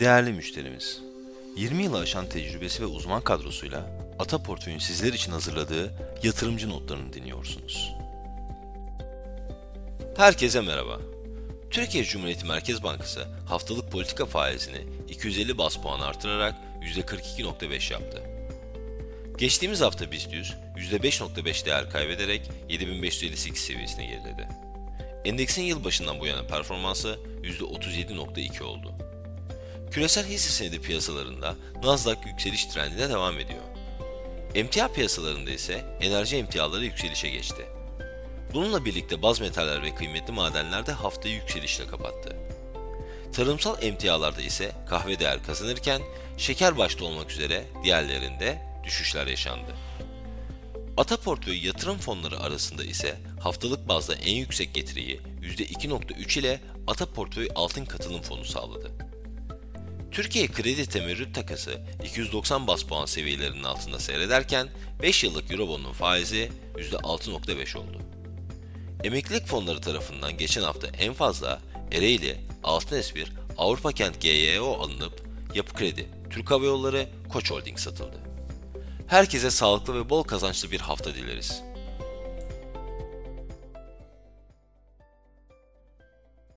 Değerli müşterimiz, 20 yılı aşan tecrübesi ve uzman kadrosuyla Ata Portföy'ün sizler için hazırladığı yatırımcı notlarını dinliyorsunuz. Herkese merhaba. Türkiye Cumhuriyeti Merkez Bankası haftalık politika faizini 250 bas puan artırarak %42.5 yaptı. Geçtiğimiz hafta BIST 100 %5.5 değer kaybederek 7558 seviyesine geriledi. Endeksin yıl başından bu yana performansı %37.2 oldu. Küresel hisse senedi piyasalarında Nasdaq yükseliş trendine devam ediyor. Emtia piyasalarında ise enerji emtiaları yükselişe geçti. Bununla birlikte baz metaller ve kıymetli madenler de haftayı yükselişle kapattı. Tarımsal emtialarda ise kahve değer kazanırken şeker başta olmak üzere diğerlerinde düşüşler yaşandı. Ata portföyü yatırım fonları arasında ise haftalık bazda en yüksek getiriyi %2.3 ile Ata portföy altın katılım fonu sağladı. Türkiye kredi temerrüt takası 290 bas puan seviyelerinin altında seyrederken 5 yıllık Eurobond'un faizi %6.5 oldu. Emeklilik fonları tarafından geçen hafta en fazla Ereğli, Altın S1, Avrupa Kent GYO alınıp Yapı Kredi, Türk Hava Yolları, Koç Holding satıldı. Herkese sağlıklı ve bol kazançlı bir hafta dileriz.